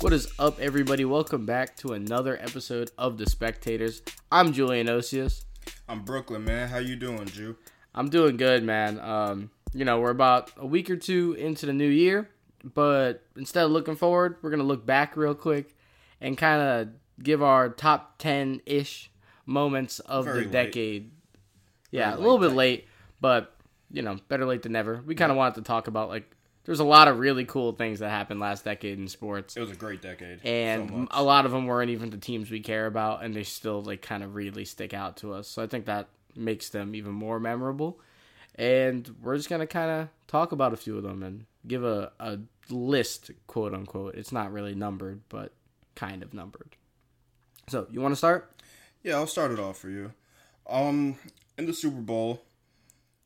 What is up, everybody? Welcome back to another episode of The Spectators. I'm Julian Osius. I'm Brooklyn, man. How you doing, Jew? I'm doing good, man. Um, you know, we're about a week or two into the new year, but instead of looking forward, we're gonna look back real quick and kind of give our top ten ish moments of Very the late. decade. Yeah, Very a little bit late, but you know, better late than never. We kind of wanted to talk about like there's a lot of really cool things that happened last decade in sports. It was a great decade. and so a lot of them weren't even the teams we care about and they still like kind of really stick out to us. So i think that makes them even more memorable. And we're just gonna kind of talk about a few of them and give a, a list quote unquote. It's not really numbered but kind of numbered. So you want to start? Yeah, I'll start it off for you. Um, in the Super Bowl,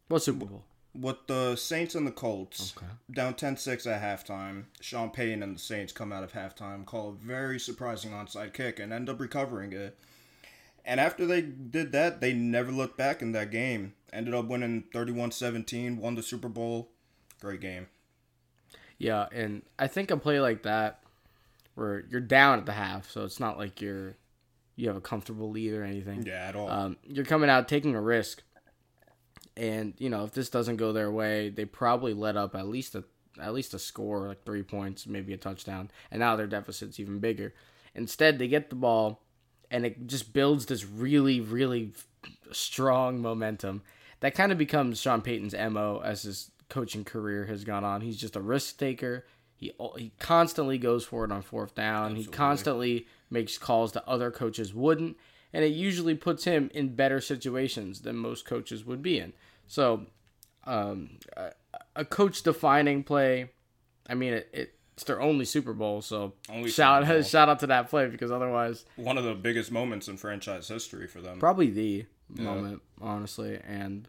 what super bowl with the Saints and the Colts Okay. down 10-6 at halftime, Sean Payton and the Saints come out of halftime, call a very surprising onside kick, and end up recovering it. And after they did that, they never looked back in that game. Ended up winning 31-17, won the Super Bowl. Great game. yeah and i think a play like that where you're down at the half so it's not like you're you have a comfortable lead or anything Yeah, at all. um, you're coming out taking a risk, and you know if this doesn't go their way, they probably let up at least a at least a score, like three points, maybe a touchdown, and now their deficit's even bigger. Instead, they get the ball, and it just builds this really, really strong momentum that kind of becomes Sean Payton's mo as his coaching career has gone on. He's just a risk taker. He he constantly goes for it on fourth down. He constantly makes calls that other coaches wouldn't, and it usually puts him in better situations than most coaches would be in. So, um, a, a coach defining play. I mean, it, it's their only Super Bowl, so Only shout Bowl. shout out to that play because otherwise, One of the biggest moments in franchise history for them. probably the moment, honestly. And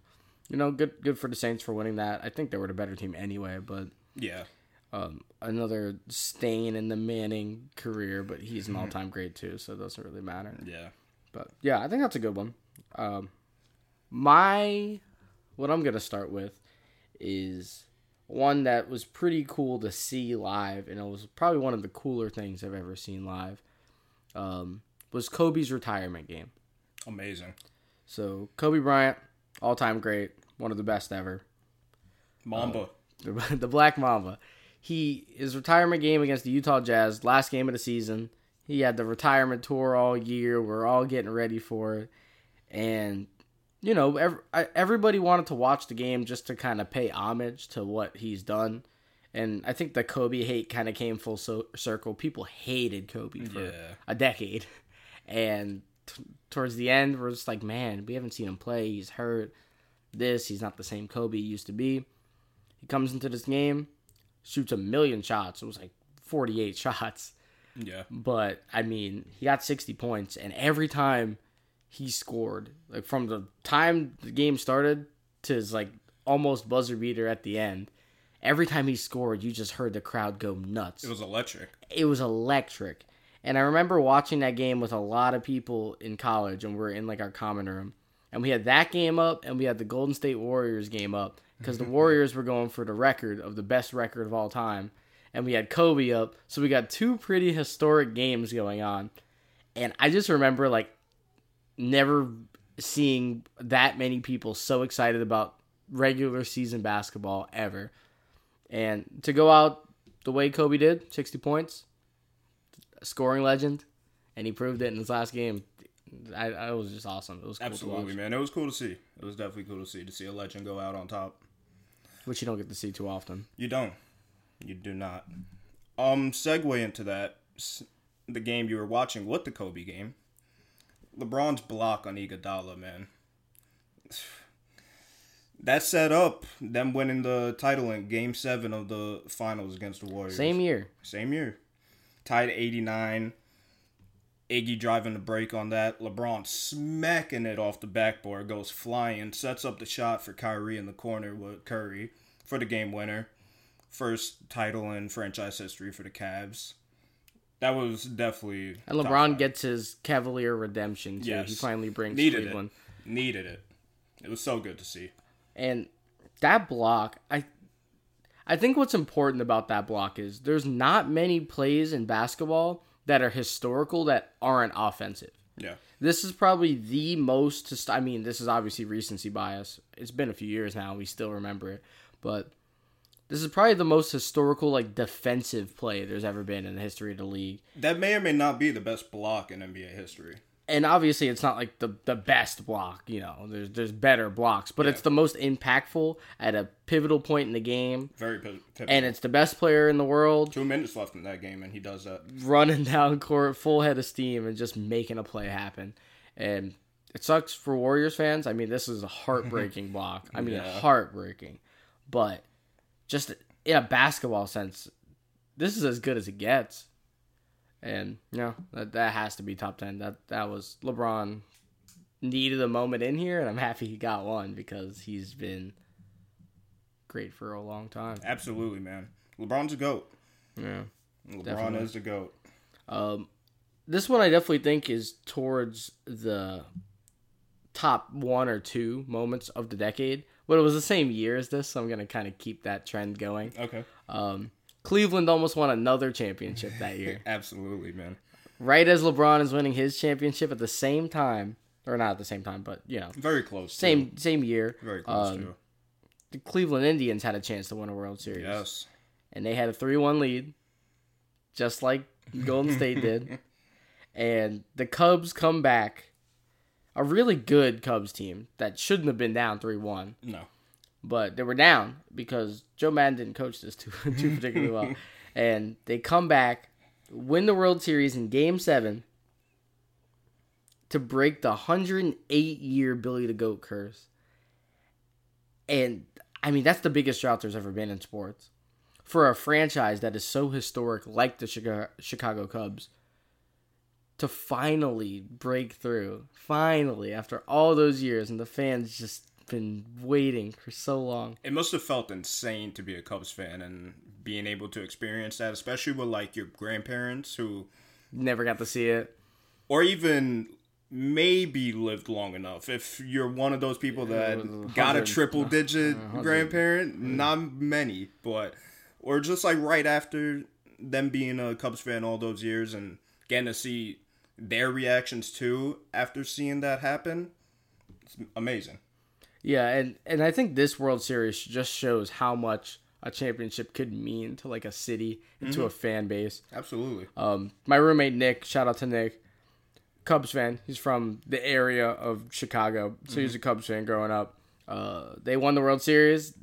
you know, good good for the Saints for winning that. I think they were the better team anyway, but Yeah. um, another stain in the Manning career. But he's an all time great too, so it doesn't really matter. Yeah. But yeah, I think that's a good one. Um, my what I'm gonna start with is one that was pretty cool to see live, and it was probably one of the cooler things I've ever seen live. Um, was Kobe's retirement game. Amazing. So Kobe Bryant, all time great, one of the best ever. Mamba. the, the Black Mamba. He his retirement game against the Utah Jazz, last game of the season. He had the retirement tour all year. We're all getting ready for it, and you know, ev- I- everybody wanted to watch the game just to kind of pay homage to what he's done. And I think the Kobe hate kind of came full so- circle. People hated Kobe for Yeah. a decade, and t- towards the end, we're just like, man, we haven't seen him play. He's hurt. This, he's not the same Kobe he used to be. He comes into this game, shoots a million shots. It was like 48 shots. Yeah. But I mean, he got 60 points, and every time he scored, like from the time the game started to his like almost buzzer beater at the end, every time he scored, you just heard the crowd go nuts It was electric. it was electric. And I remember watching that game with a lot of people in college, and we are in like our common room, and we had that game up, and we had the Golden State Warriors game up because the mm-hmm. Warriors were going for the record of the best record of all time, and we had Kobe up, so we got two pretty historic games going on, and I just remember like never seeing that many people so excited about regular season basketball ever, and to go out the way Kobe did, 60 points, a scoring legend, and he proved it in his last game. I, I was just awesome. It was cool to Absolutely, man. It was cool to see. It was definitely cool to see to see a legend go out on top. which you don't get to see too often. You don't. You do not. Um, segue into that, the game you were watching with the Kobe game. LeBron's block on Iguodala, man. That set up them winning the title in Game Seven of the finals against the Warriors. Same year. Same year. Tied 89. Iggy driving the break on that. LeBron smacking it off the backboard, goes flying, sets up the shot for Kyrie in the corner with Curry for the game winner. First title in franchise history for the Cavs. That was definitely And LeBron gets his Cavalier redemption too. Yes. He finally brings Needed Cleveland. it. Needed it. It was so good to see. And that block, I I think what's important about that block is there's not many plays in basketball that are historical that aren't offensive. Yeah. This is probably the most. I mean, this is obviously recency bias. It's been a few years now. We still remember it, but this is probably the most historical, like defensive play there's ever been in the history of the league. That may or may not be the best block in NBA history. And obviously, it's not like the the best block. You know, there's there's better blocks, but it's the most impactful at a pivotal point in the game, Very pivotal. and it's the best player in the world Two minutes left in that game, and he does that. running down court full head of steam and just making a play happen. And it sucks for Warriors fans. I mean, this is a heartbreaking block. I mean, Yeah. heartbreaking. But just in a basketball sense, this is as good as it gets. And you know, that that has to be top 10. That that was LeBron needed a moment in here and I'm happy he got one because he's been great for a long time. Absolutely, man. LeBron's a goat. Yeah. LeBron Definitely. is a goat. Um, this one I definitely think is towards the top one or two moments of the decade. But it was the same year as this, so I'm gonna kind of keep that trend going. Okay. Um, Cleveland almost won another championship that year, Absolutely, man. right as LeBron is winning his championship at the same time, or not at the same time, but you know, Very close. too. same same year. Very close um, too. The Cleveland Indians had a chance to win a World Series, Yes. and they had a three-one lead, just like Golden State did. And the Cubs come back, a really good Cubs team that shouldn't have been down three-one. No. but they were down because Joe Maddon didn't coach this too, too particularly well. And they come back, win the World Series in Game 7 to break the 108 year Billy the Goat curse. And I mean, that's the biggest drought there's ever been in sports. For a franchise that is so historic, like the Chicago Cubs, to finally break through, finally, after all those years, and the fans just been waiting for so long. It must have felt insane to be a Cubs fan and being able to experience that, especially with like your grandparents who, Never got to see it. or even maybe lived long enough. If you're one of those people that got a triple digit grandparent, not many, but or just like right after them being a Cubs fan all those years and getting to see their reactions too after seeing that happen. It's amazing. Yeah, and and I think this World Series just shows how much a championship could mean to like a city and to a fan base. Absolutely. Um, my roommate Nick, shout out to Nick, Cubs fan. He's from the area of Chicago, so he's a Cubs fan growing up. Uh, they won the World Series.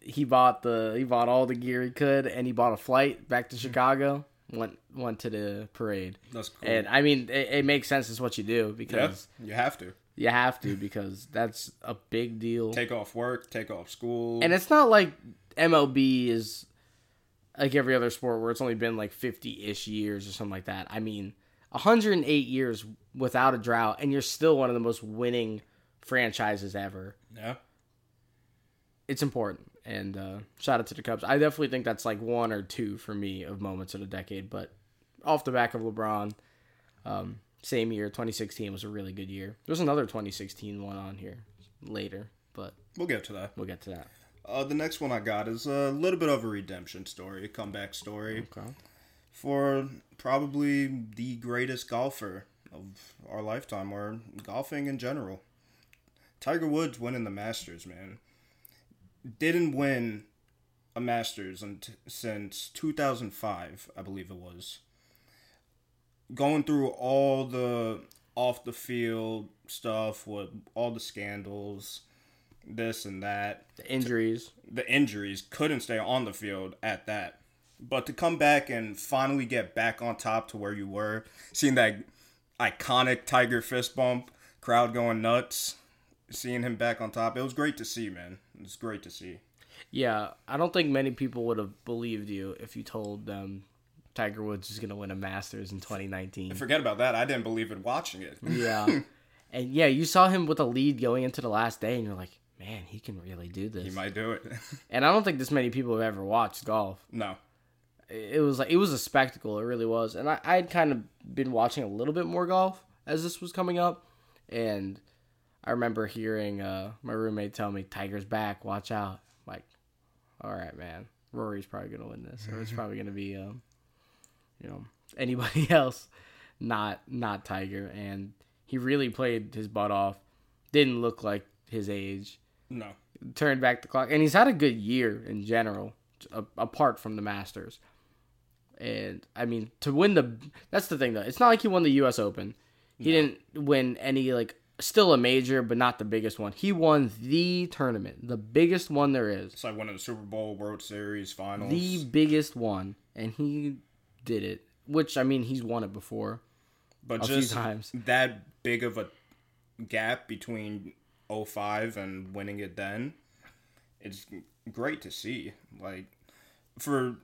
He bought the he bought all the gear he could, and he bought a flight back to Chicago. Went went to the parade, That's cool. and I mean it, it makes sense. It's what you do yeah, because you have to you have to because that's a big deal. take off work, take off school. And it's not like MLB is like every other sport where it's only been like 50 ish years or something like that. I mean, 108 years without a drought, and you're still one of the most winning franchises ever. yeah. It's important. And uh, shout out to the Cubs. I definitely think that's like one or two for me of moments of the decade. But off the back of LeBron, um, same year, 2016 was a really good year. There's another 2016 one on here later, but We'll get to that. we'll get to that. Uh, the next one I got is a little bit of a redemption story, a comeback story Okay. for probably the greatest golfer of our lifetime or golfing in general. Tiger Woods winning the Masters, man. Didn't win a Masters since 2005, I believe it was. Going through all the off the field stuff with all the scandals, this and that The injuries. the injuries couldn't stay on the field at that. But to come back and finally get back on top to where you were, seeing that iconic Tiger fist bump, crowd going nuts, seeing him back on top, it was great to see, man. It was great to see. Yeah, I don't think many people would have believed you if you told them Tiger Woods is going to win a Masters in 2019. Forget about that. I didn't believe it watching it. Yeah. and yeah, you saw him with a lead going into the last day, and you're like, man, he can really do this. He might do it. And I don't think this many people have ever watched golf. no. It was like it was a spectacle. It really was. And I I'd kind of been watching a little bit more golf as this was coming up, and I remember hearing uh, my roommate tell me, "Tiger's back. Watch out." I'm like, all right, man. Rory's probably gonna win this, or it's probably gonna be, um, you know, anybody else, not not Tiger. And he really played his butt off. Didn't look like his age. No. Turned back the clock, and he's had a good year in general, a- apart from the Masters. And I mean, to win the that's the thing though. It's not like he won the U.S. Open. He didn't win any like still a major, but not the biggest one. He won the tournament, the biggest one there is. It's like one of the Super Bowl, World Series finals. the biggest one, and he did it. Which I mean, he's won it before. but just times. that big of a gap between 05 and winning it then, it's great to see. Like, for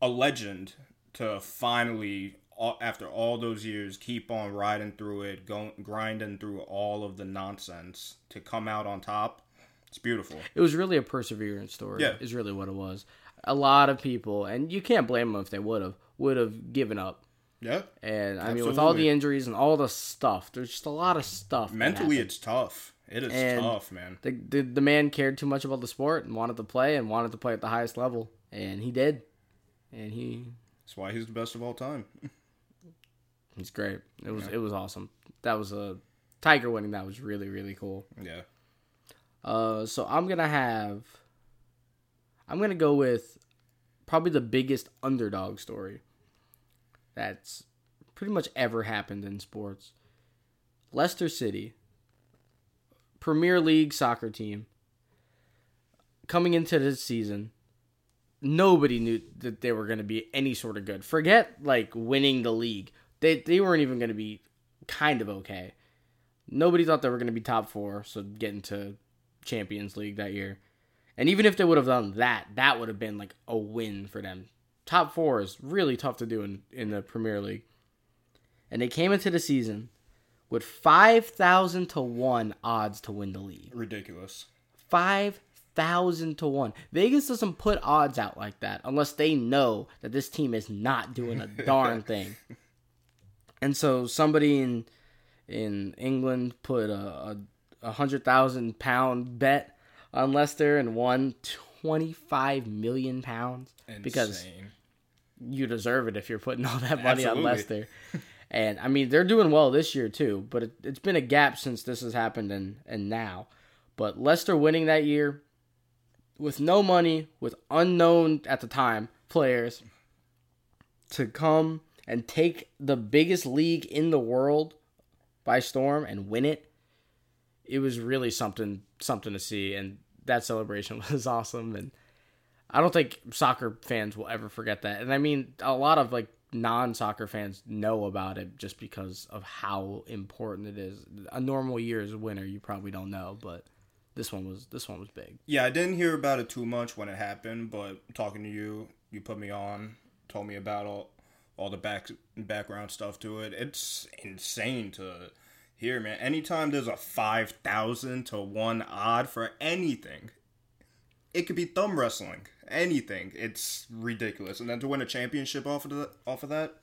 a legend to finally, after all those years, keep on riding through it, going grinding through all of the nonsense to come out on top, it's beautiful. It was really a perseverance story. Yeah. is really what it was. A lot of people, and you can't blame them if they would have would have given up. Yeah. And I mean, with all the injuries and all the stuff, there's just a lot of stuff. Mentally, it's tough. It is And- tough, man. the, the the man cared too much about the sport and wanted to play and wanted to play at the highest level, and he did. And he That's why he's the best of all time. he's great. It was it was awesome. That was a Tiger winning. That was really really cool. Yeah. Uh, so I'm gonna have. I'm gonna go with probably the biggest underdog story that's pretty much ever happened in sports. Leicester City, Premier League soccer team, coming into this season, nobody knew that they were going to be any sort of good. Forget like winning the league; they they weren't even going to be kind of okay. Nobody thought they were going to be top four, so getting to Champions League that year. And even if they would have done that, that would have been like a win for them. Top four is really tough to do in, in the Premier League. And they came into the season with 5,000 to 1 odds to win the league. Ridiculous. 5,000 to 1. Vegas doesn't put odds out like that unless they know that this team is not doing a darn thing. And so somebody in in England put a, a, hundred thousand pound bet on Leicester and won twenty five million pounds because you deserve it if you're putting all that money on Leicester. And I mean they're doing well this year too, but it, it's been a gap since this has happened and and now. But Leicester winning that year with no money, with unknown at the time players to come and take the biggest league in the world by storm and win it. It was really something something to see and that celebration was awesome and I don't think soccer fans will ever forget that. And I mean a lot of like non-soccer fans know about it just because of how important it is. A normal year as a winner you probably don't know, but this one was this one was big. Yeah, I didn't hear about it too much when it happened, but talking to you, you put me on, told me about all all the back background stuff to it. It's insane to hear, man. Anytime there's a five thousand to one odd for anything, it could be thumb wrestling. Anything, it's ridiculous. And then to win a championship off of the, off of that,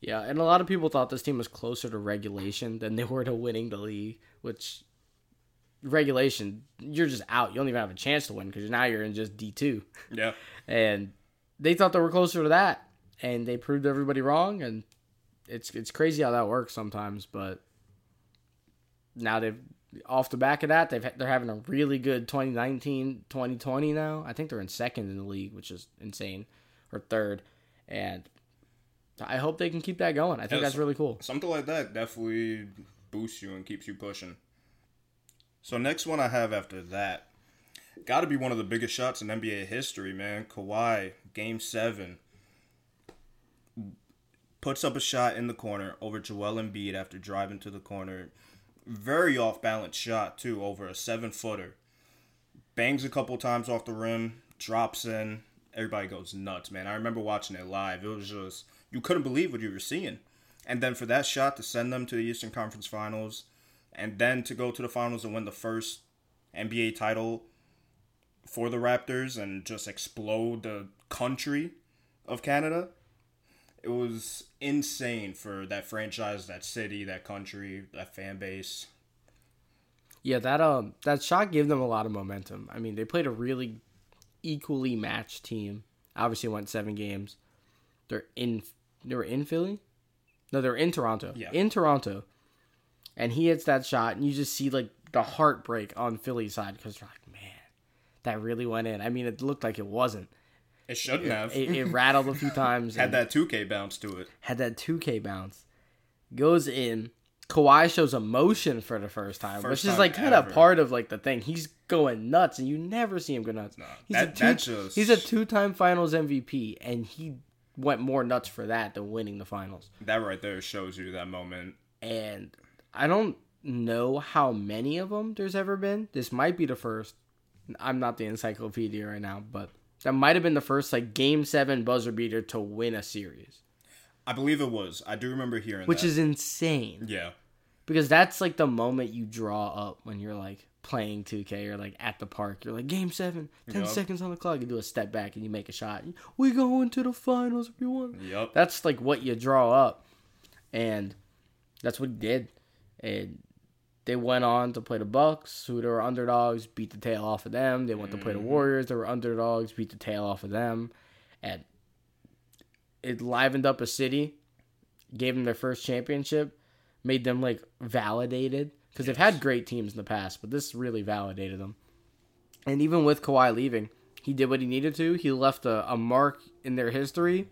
Yeah, and a lot of people thought this team was closer to regulation than they were to winning the league, which regulation, you're just out. You don't even have a chance to win because now you're in just D2. yeah, And they thought they were closer to that, and they proved everybody wrong. And it's it's crazy how that works sometimes, but now they've off the back of that, they've they're having a really good 2019 2020 now. I think they're in second in the league, which is insane, or third. And I hope they can keep that going. I think Yes. that's really cool. something like that definitely boosts you and keeps you pushing. So next one I have after that, got to be one of the biggest shots in NBA history, man. Kawhi, Game Seven, puts up a shot in the corner over Joel Embiid after driving to the corner. Very off balance shot too, over a seven footer. Bangs a couple times off the rim, drops in. Everybody goes nuts, man. I remember watching it live. It was just you couldn't believe what you were seeing. And then for that shot to send them to the Eastern Conference Finals, and then to go to the finals and win the first NBA title for the Raptors and just explode the country of Canada. It was insane for that franchise, that city, that country, that fan base. Yeah, that um that shot gave them a lot of momentum. I mean, they played a really equally matched team. Obviously, went seven games. They're in. They were in Philly. No, they're in Toronto. Yeah. in Toronto. And he hits that shot, and you just see like the heartbreak on Philly's side because you're like, man, that really went in. I mean, it looked like it wasn't. It shouldn't have. It, it rattled a few times. Had that 2K bounce to it. had that 2K bounce. Goes in. Kawhi shows emotion for the first time, First which is like kind of part of like the thing. He's going nuts, and you never see him go nuts. he's, that- a two, that shows- he's a two-time Finals MVP, and he went more nuts for that than winning the Finals. That right there shows you that moment. And I don't know how many of them there's ever been. This might be the first. I'm not the encyclopedia right now, but that might have been the first like Game Seven buzzer beater to win a series, I believe it was. I do remember hearing that. which that. is insane. yeah. because that's like the moment you draw up when you're like playing 2K or like at the park. You're like game seven, 10 Yup. seconds on the clock. You do a step back and you make a shot. We go into the finals if you want. Yep. That's like what you draw up, and that's what he did. And they went on to play the Bucks, who they were underdogs, beat the tail off of them. They went to play the Warriors, they were underdogs, beat the tail off of them, and it livened up a city, gave them their first championship, made them like validated because they've had great teams in the past, but this really validated them. And even with Kawhi leaving, he did what he needed to. He left a, a mark in their history.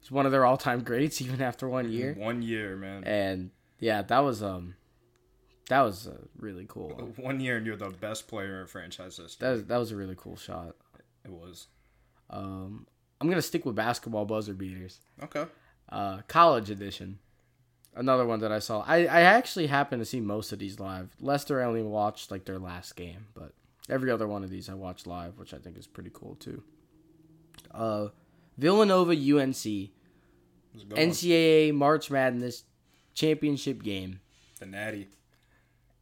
He's one of their all time greats, even after one year. One year, man. And yeah, that was um, that was uh, really cool. One year and you're the best player in franchise history. That was, that was a really cool shot. it was. Um, I'm gonna stick with basketball buzzer beaters. Okay. Uh, college edition. Another one that I saw. I, I actually happened to see most of these live. Leicester I only watched like their last game, but every other one of these I watched live, which I think is pretty cool too. Uh, Villanova UNC It was a good one. NCAA March Madness championship game, The Natty.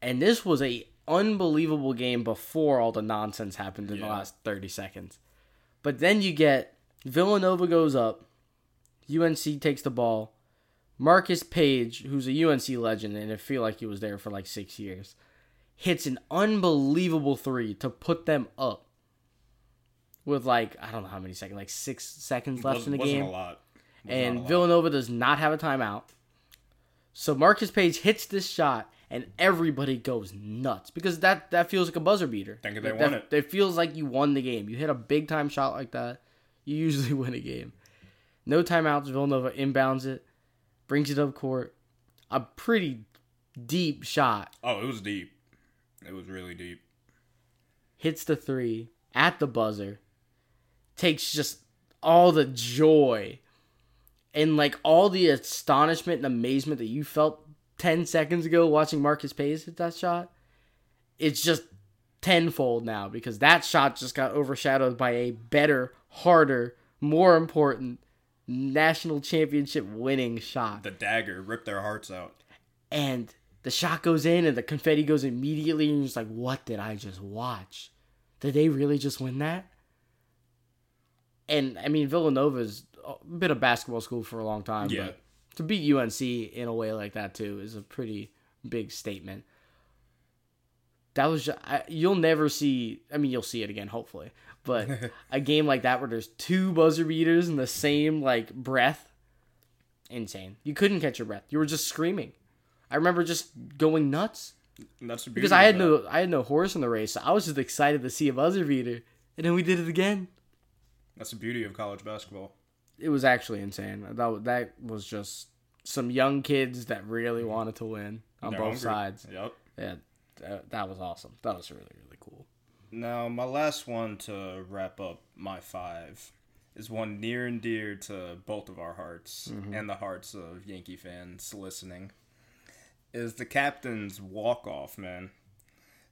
And this was a unbelievable game before all the nonsense happened in the last thirty seconds. But then you get Villanova goes up, UNC takes the ball. Marcus Paige, who's a UNC legend, and I feel like he was there for like six years, hits an unbelievable three to put them up. With like I don't know how many seconds, like six seconds left in the game a lot. Was not a and. Villanova does not have a timeout. So Marcus Paige hits this shot, and everybody goes nuts because that that feels like a buzzer beater. Thinking they That- won it. It feels like you won the game. You hit a big time shot like that, you usually win a game. No timeouts. Villanova inbounds it, brings it up court. A pretty deep shot Oh, it was deep. It was really deep. hits the three at the buzzer, takes just all the joy and like all the astonishment and amazement that you felt 10 seconds ago watching Marcus Paige hit that shot. It's just tenfold now because that shot just got overshadowed by a better, harder, more important national championship winning shot The dagger ripped their hearts out. and the shot goes in and the confetti goes immediately and you're just like what did i just watch did they really just win that and i mean villanova's been a basketball school for a long time Yeah. but to beat unc in a way like that too is a pretty big statement. That was just, I, you'll never see i mean you'll see it again hopefully but a game like that where there's two buzzer beaters in the same like breath? Insane. You couldn't catch your breath. You were just screaming. I remember just going nuts. And that's because i had no i had no horse in the race so i was just excited to see a buzzer beater and then we did it again. That's the beauty of college basketball. It was actually insane that, that was just some young kids that really mm-hmm. wanted to win on They're both hungry. sides Yep. yeah that, that was awesome that was really really cool Now, my last one to wrap up my five is one near and dear to both of our hearts mm-hmm. and the hearts of Yankee fans listening. Is the captain's walk off, man.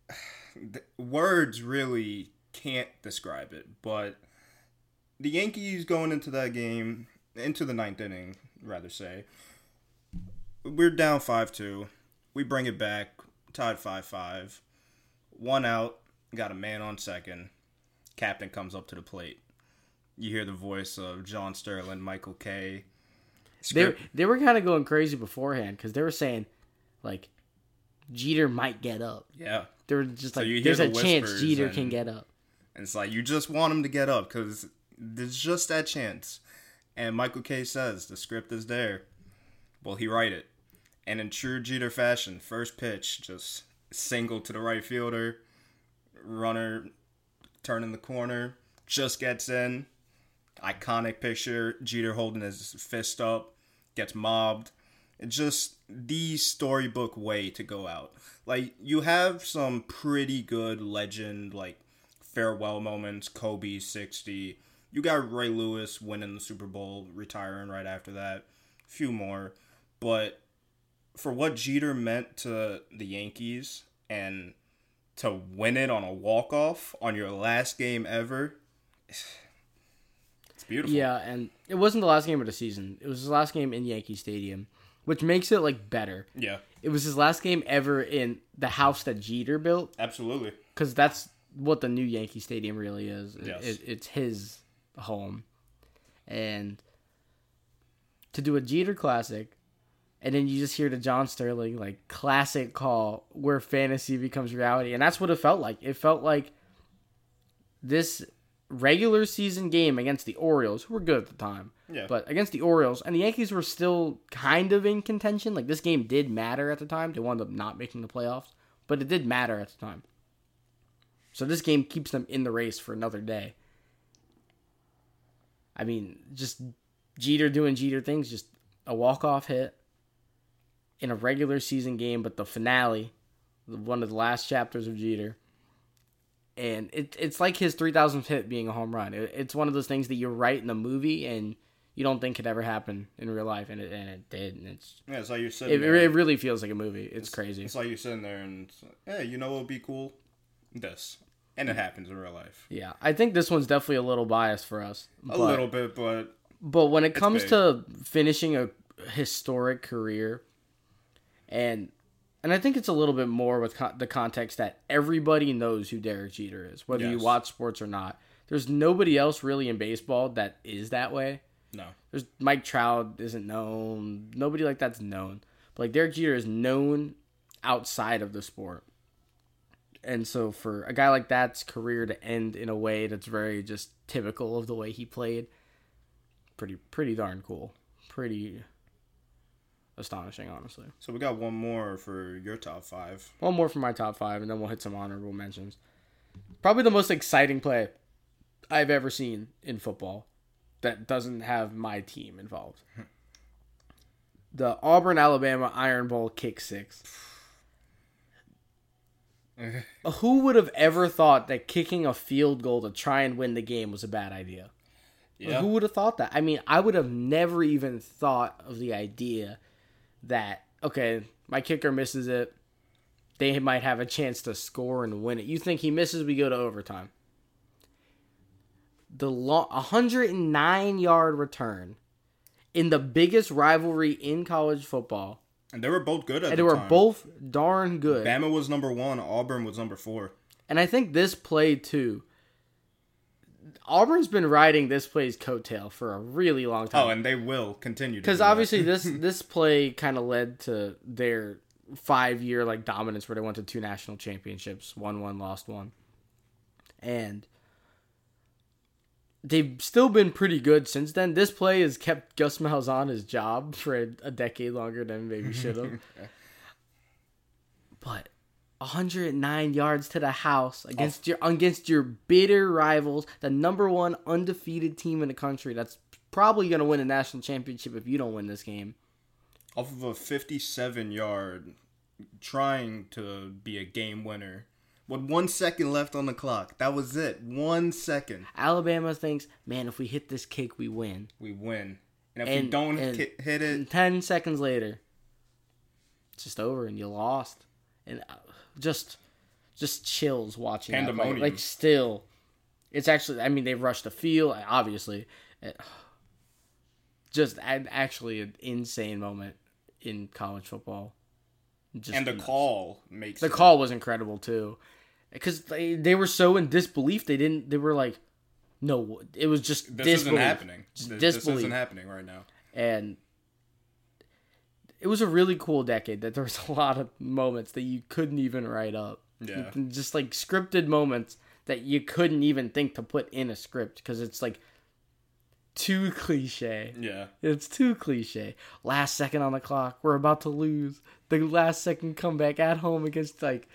The Words really can't describe it, but the Yankees going into that game, into the ninth inning, rather say, we're down 5 2. We bring it back, tied 5 5. One out, got a man on second. Captain comes up to the plate. You hear the voice of John Sterling, Michael Kay. they Script- they were kind of going crazy beforehand because they were saying like Jeter might get up. yeah. They were just So like, there's the a chance Jeter and- can get up. And it's like you just want him to get up because there's just that chance. And Michael Kay says the script is there. Will he write it? And in true Jeter fashion, first pitch, just single to the right fielder, runner turning the corner, just gets in. Iconic picture, Jeter holding his fist up, gets mobbed. It's just the storybook way to go out. Like you have some pretty good legend like farewell moments, Kobe 60. You got Ray Lewis winning the Super Bowl, retiring right after that. A few more. But for what Jeter meant to the Yankees and to win it on a walk off on your last game ever, it's beautiful. Yeah, and it wasn't the last game of the season. It was his last game in Yankee Stadium, which makes it like better. Yeah, It was his last game ever in the house that Jeter built, absolutely. because that's what the new Yankee Stadium really is. Yes. it- it's his home, and to do a Jeter classic, and then you just hear the John Sterling like classic call where fantasy becomes reality, and that's what it felt like. It felt like this regular season game against the Orioles, who were good at the time, Yeah. but against the Orioles, and the Yankees were still kind of in contention. Like this game did matter at the time. They wound up not making the playoffs, but it did matter at the time. So this game keeps them in the race for another day. I mean, just Jeter doing Jeter things, just a walk off hit in a regular season game, but the finale, one of the last chapters of Jeter. And it, it's like his 3000th hit being a home run. It, it's one of those things that you write in the movie and you don't think could ever happen in real life, and it, and it did. And it's Yeah, it's like you're sitting it, there. it really feels like a movie. It's crazy. It's like you're sitting there and, like, hey, you know what would be cool? This. And it happens in real life. Yeah, I think this one's definitely a little biased for us. A but- little bit, but But when it comes big. to finishing a historic career, and and I think it's a little bit more with con- the context that everybody knows who Derek Jeter is, whether you watch sports or not. There's nobody else really in baseball that is that way. no. There's Mike Trout isn't known. Nobody like that's known. But like Derek Jeter is known outside of the sport. And so for a guy like that's career to end in a way that's very just typical of the way he played, pretty pretty darn cool. Pretty astonishing, honestly. So we got one more for your top five. One more for my top five, and then we'll hit some honorable mentions. Probably the most exciting play I've ever seen in football that doesn't have my team involved. The Auburn Alabama Iron Bowl kick six. Who would have ever thought that kicking a field goal to try and win the game was a bad idea? Yeah. Who would have thought that? I mean, I would have never even thought of the idea that okay, my kicker misses it. They might have a chance to score and win it. You think he misses, we go to overtime. The long 109 yard return in the biggest rivalry in college football, And they were both good at and the they were time. both darn good. Bama was number one. Auburn was number four. And I think this play too. Auburn's been riding this play's coattail for a really long time. Oh, and they will continue because obviously this this play kind of led to their five year like dominance where they went to two national championships won one lost one and they've still been pretty good since then. This play has kept gus malzahn his job for a, a decade longer than maybe should have. But 109 yards to the house against your against your bitter rivals the number one undefeated team in the country. That's probably going to win a national championship if you don't win this game. Off of a 57 yard, trying to be a game winner. With one second left on the clock, that was it. One second, Alabama thinks, man, if we hit this kick, we win. we win. And if we don't and- hit it, And 10 seconds later, it's just over and you lost. And uh, just just chills watching that. Pandemonium. Like, still, it's actually, I mean, they rushed the field, obviously. Just actually an insane moment in college football. Just and the call makes The it. call was incredible too, because they, they were so in disbelief. They didn't. They were like, no, it was just This disbelief. isn't happening. Just This, this isn't happening right now. And it was a really cool decade. That there was a lot of moments that you couldn't even write up. Yeah. just like scripted moments that you couldn't even think to put in a script because it's like too cliche. Yeah. It's too cliche. Last second on the clock, we're about to lose. The last second comeback at home against like,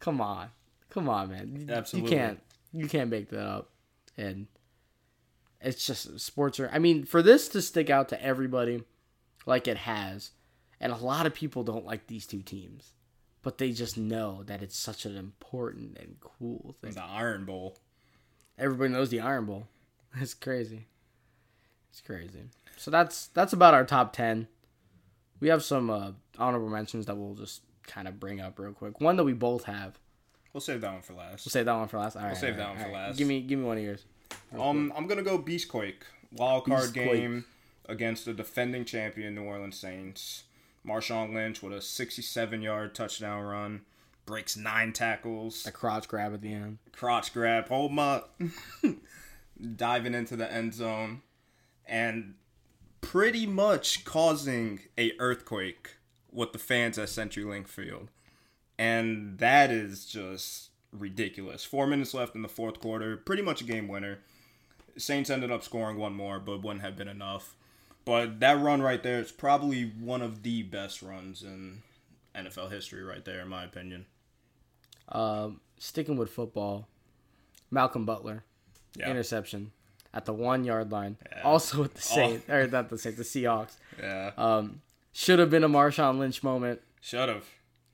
come on, come on, man. Absolutely. You can't, you can't make that up. And it's just sports are. I mean, for this to stick out to everybody, like it has, and a lot of people don't like these two teams, but they just know that it's such an important and cool thing. The Iron Bowl. Everybody knows the Iron Bowl. It's crazy. It's crazy. So that's that's about our top ten. We have some uh, honorable mentions that we'll just kind of bring up real quick. One that we both have. We'll save that one for last. We'll save that one for last. All right, We'll save all that right, one for last. Give me give me one of yours. Um, I'm gonna go Beastquake. Wild card Beastquake. game against the defending champion New Orleans Saints. Marshawn Lynch with a 67 yard touchdown run, breaks nine tackles, A crotch grab at the end. crotch grab, hold my diving into the end zone, and pretty much causing a earthquake with the fans at CenturyLink Field, and that is just ridiculous. Four minutes left in the fourth quarter, pretty much a game winner. Saints ended up scoring one more, but wouldn't have been enough. But that run right there is probably one of the best runs in NFL history, right there, in my opinion. Um, sticking with football, Malcolm Butler Yeah, interception at the one yard line. Yeah. Also with the Saints or not the Saints, the Seahawks. yeah, Um, should have been a Marshawn Lynch moment. should have.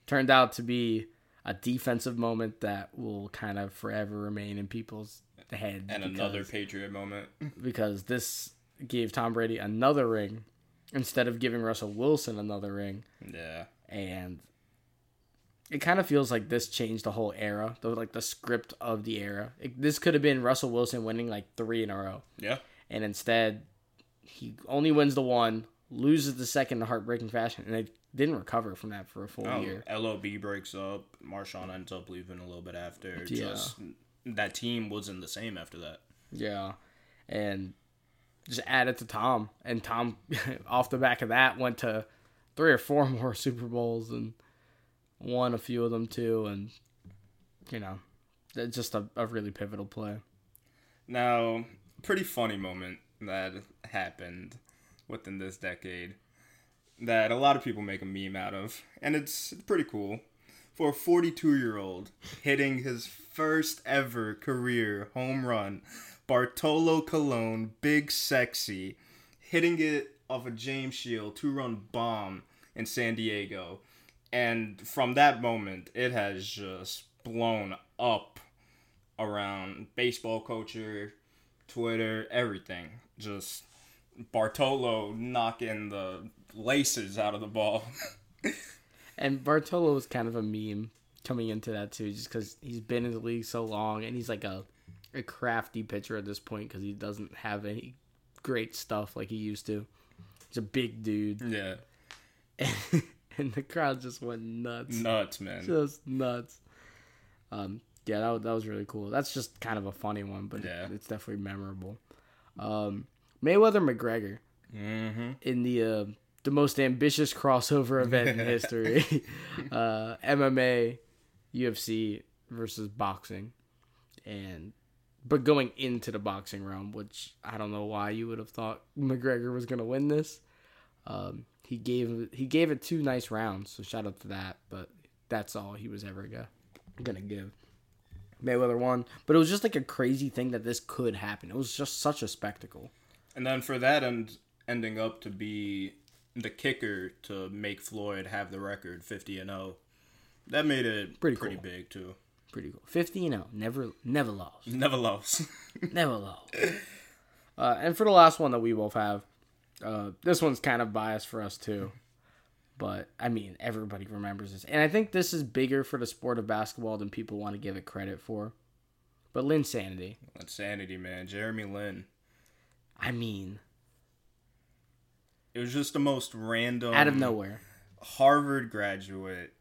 Turned out to be a defensive moment that will kind of forever remain in people's head. And because, another Patriot moment. because this gave Tom Brady another ring instead of giving Russell Wilson another ring, Yeah, and it kind of feels like this changed the whole era, the like the script of the era. It, this could have been Russell Wilson winning like three in a row, yeah, and instead he only wins the one, loses the second in heartbreaking fashion, and they didn't recover from that for a full Oh, year. LOB breaks up. Marshawn ends up leaving a little bit after. Yeah. Just that team wasn't the same after that. Yeah, and just add it to Tom, and Tom, off the back of that, went to three or four more Super Bowls and won a few of them too, and you know, just a, a really pivotal play. Now, pretty funny moment that happened within this decade that a lot of people make a meme out of, and it's pretty cool. For a 42 year old hitting his first ever career home run, Bartolo Colon, big sexy, hitting it off a James Shield two run bomb in San Diego. And from that moment, it has just blown up around baseball culture, Twitter, everything. Just Bartolo knocking the laces out of the ball. And Bartolo was kind of a meme coming into that too, just because he's been in the league so long, and he's like a a crafty pitcher at this point because he doesn't have any great stuff like he used to. He's a big dude. yeah. and the crowd just went nuts, Nuts, man. just nuts. Um, yeah, that, that was really cool. That's just kind of a funny one, but Yeah. it's definitely memorable. Um, Mayweather McGregor Mm-hmm. in the uh, the most ambitious crossover event in history, uh, MMA, UFC versus boxing, and but going into the boxing realm, which I don't know why you would have thought McGregor was gonna win this. Um, he gave he gave it two nice rounds, so shout out to that. But that's all he was ever gonna gonna give. Mayweather won, but it was just like a crazy thing that this could happen. It was just such a spectacle. And then for that end, ending up to be the kicker to make Floyd have the record 50 and 0. That made it Pretty pretty, cool. big too. Pretty cool. Fifty and 0. never never lost. Never lost. Never lost. Uh, and for the last one that we both have, uh, this one's kind of biased for us too. But I mean, everybody remembers this, and I think this is bigger for the sport of basketball than people want to give it credit for. But Linsanity, Insanity, man. Jeremy Lin. I mean, It was just the most random. out of nowhere, Harvard graduate.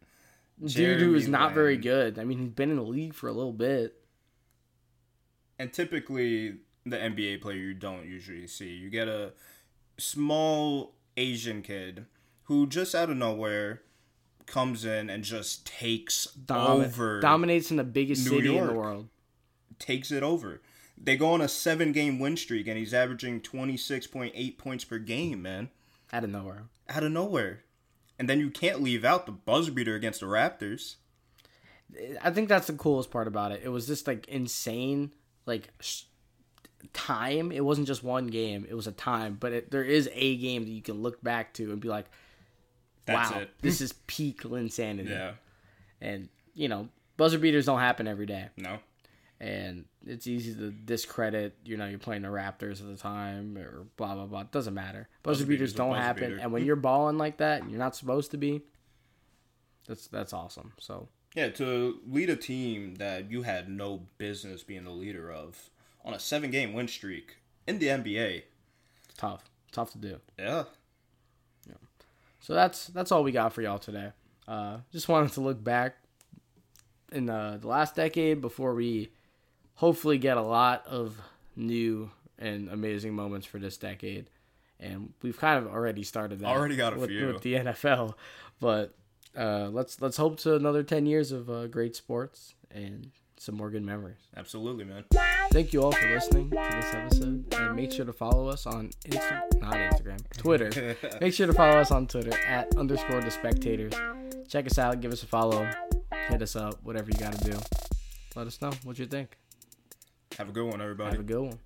dude who is not very good. I mean, he's been in the league for a little bit. And typically, the NBA player you don't usually see. You get a small Asian kid who just out of nowhere comes in and just takes Domi- over. dominates in the biggest New city in the world. takes it over. They go on a seven game win streak and he's averaging 26.8 points per game, man. Out of nowhere. Out of nowhere. And then you can't leave out the buzzer beater against the Raptors. I think that's the coolest part about it. It was just like insane, like sh- time. It wasn't just one game; it was a time. But it, there is a game that you can look back to and be like, That's "Wow, it. this is peak insanity." Yeah. And you know, buzzer beaters don't happen every day, No. And it's easy to discredit. You know, you're playing the Raptors at the time, or blah blah blah. It doesn't matter. Buzzer, beaters don't happen, beater. and when you're balling like that, and you're not supposed to be. That's that's awesome. So Yeah, to lead a team that you had no business being the leader of on a seven game win streak in the NBA. it's tough, tough to do. Yeah. So that's that's all we got for y'all today. Uh, just wanted to look back in the, the last decade before we hopefully get a lot of new and amazing moments for this decade. And we've kind of already started that. Already got a with, few. with the NFL, but uh, let's let's hope to another ten years of uh, great sports and some more good memories. Absolutely, man. Thank you all for listening to this episode, and make sure to follow us on Insta, not Instagram, Twitter. make sure to follow us on Twitter at underscore the spectators. Check us out, give us a follow, hit us up, whatever you got to do. Let us know what you think. Have a good one, everybody. Have a good one.